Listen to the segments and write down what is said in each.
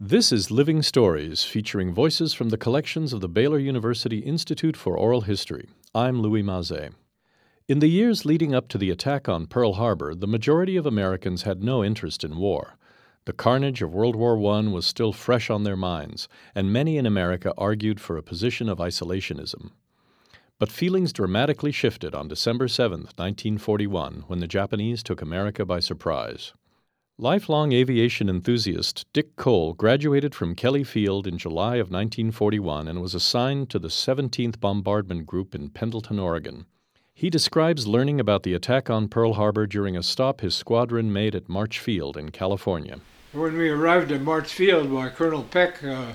This is Living Stories, featuring voices from the collections of the Baylor University Institute for Oral History. I'm Louis Mazet. In the years leading up to the attack on Pearl Harbor, the majority of Americans had no interest in war. The carnage of World War I was still fresh on their minds, and many in America argued for a position of isolationism. But feelings dramatically shifted on December 7, 1941, when the Japanese took America by surprise. Lifelong aviation enthusiast Dick Cole graduated from Kelly Field in July of 1941 and was assigned to the 17th Bombardment Group in Pendleton, Oregon. He describes learning about the attack on Pearl Harbor during a stop his squadron made at March Field in California. When we arrived at March Field, why Colonel Peck uh,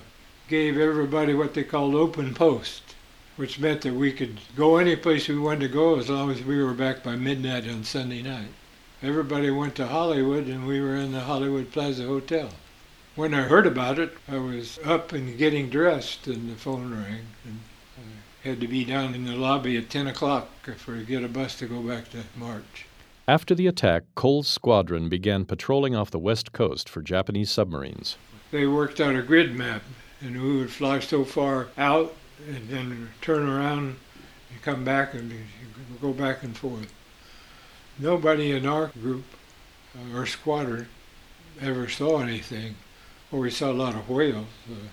gave everybody what they called open post, which meant that we could go any place we wanted to go as long as we were back by midnight on Sunday night everybody went to Hollywood and we were in the Hollywood Plaza Hotel. When I heard about it, I was up and getting dressed and the phone rang and I had to be down in the lobby at 10 o'clock for to get a bus to go back to March. After the attack, Cole's squadron began patrolling off the west coast for Japanese submarines. They worked out a grid map and we would fly so far out and then turn around and come back and go back and forth. Nobody in our group uh, or squadron ever saw anything. Well, we saw a lot of whales. Uh,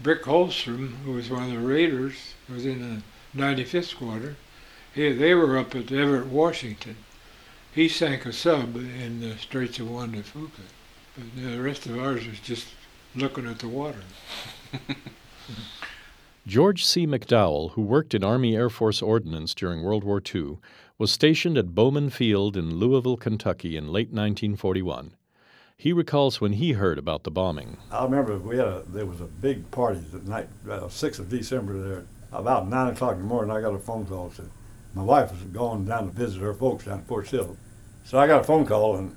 Brick Holstrom, who was one of the raiders, was in the 95th Squadron. He, they were up at Everett, Washington. He sank a sub in the Straits of Juan de Fuca. But the rest of ours was just looking at the water. George C. McDowell, who worked in Army Air Force Ordnance during World War II, was stationed at Bowman Field in Louisville, Kentucky in late 1941. He recalls when he heard about the bombing. I remember we had a, there was a big party the night, uh, 6th of December there. About 9 o'clock in the morning, I got a phone call. Said my wife was going down to visit her folks down in Fort Sill. So I got a phone call and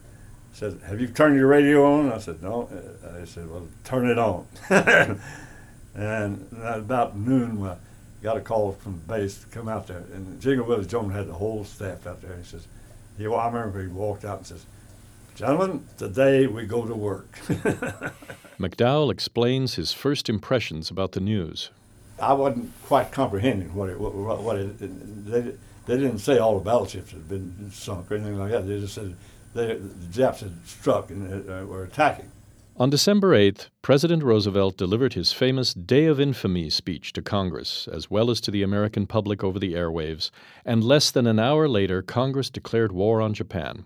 said, have you turned your radio on? I said, no. Uh, I said, well, turn it on. and about noon, well, got a call from the base to come out there. And General Willis Jones had the whole staff out there. And he says, he, I remember he walked out and says, Gentlemen, today we go to work. McDowell explains his first impressions about the news. I wasn't quite comprehending what it, what, what it, they, they didn't say all the battleships had been sunk or anything like that. They just said they, the Japs had struck and uh, were attacking. On December 8th, President Roosevelt delivered his famous Day of Infamy speech to Congress, as well as to the American public over the airwaves, and less than an hour later, Congress declared war on Japan.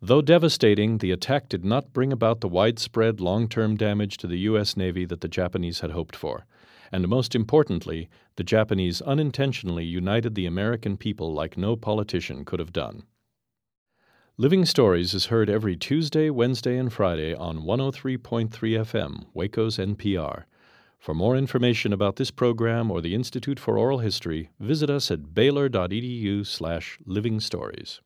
Though devastating, the attack did not bring about the widespread long term damage to the U.S. Navy that the Japanese had hoped for. And most importantly, the Japanese unintentionally united the American people like no politician could have done. Living Stories is heard every Tuesday, Wednesday, and Friday on 103.3 FM, Waco's NPR. For more information about this program or the Institute for Oral History, visit us at baylor.edu slash living stories.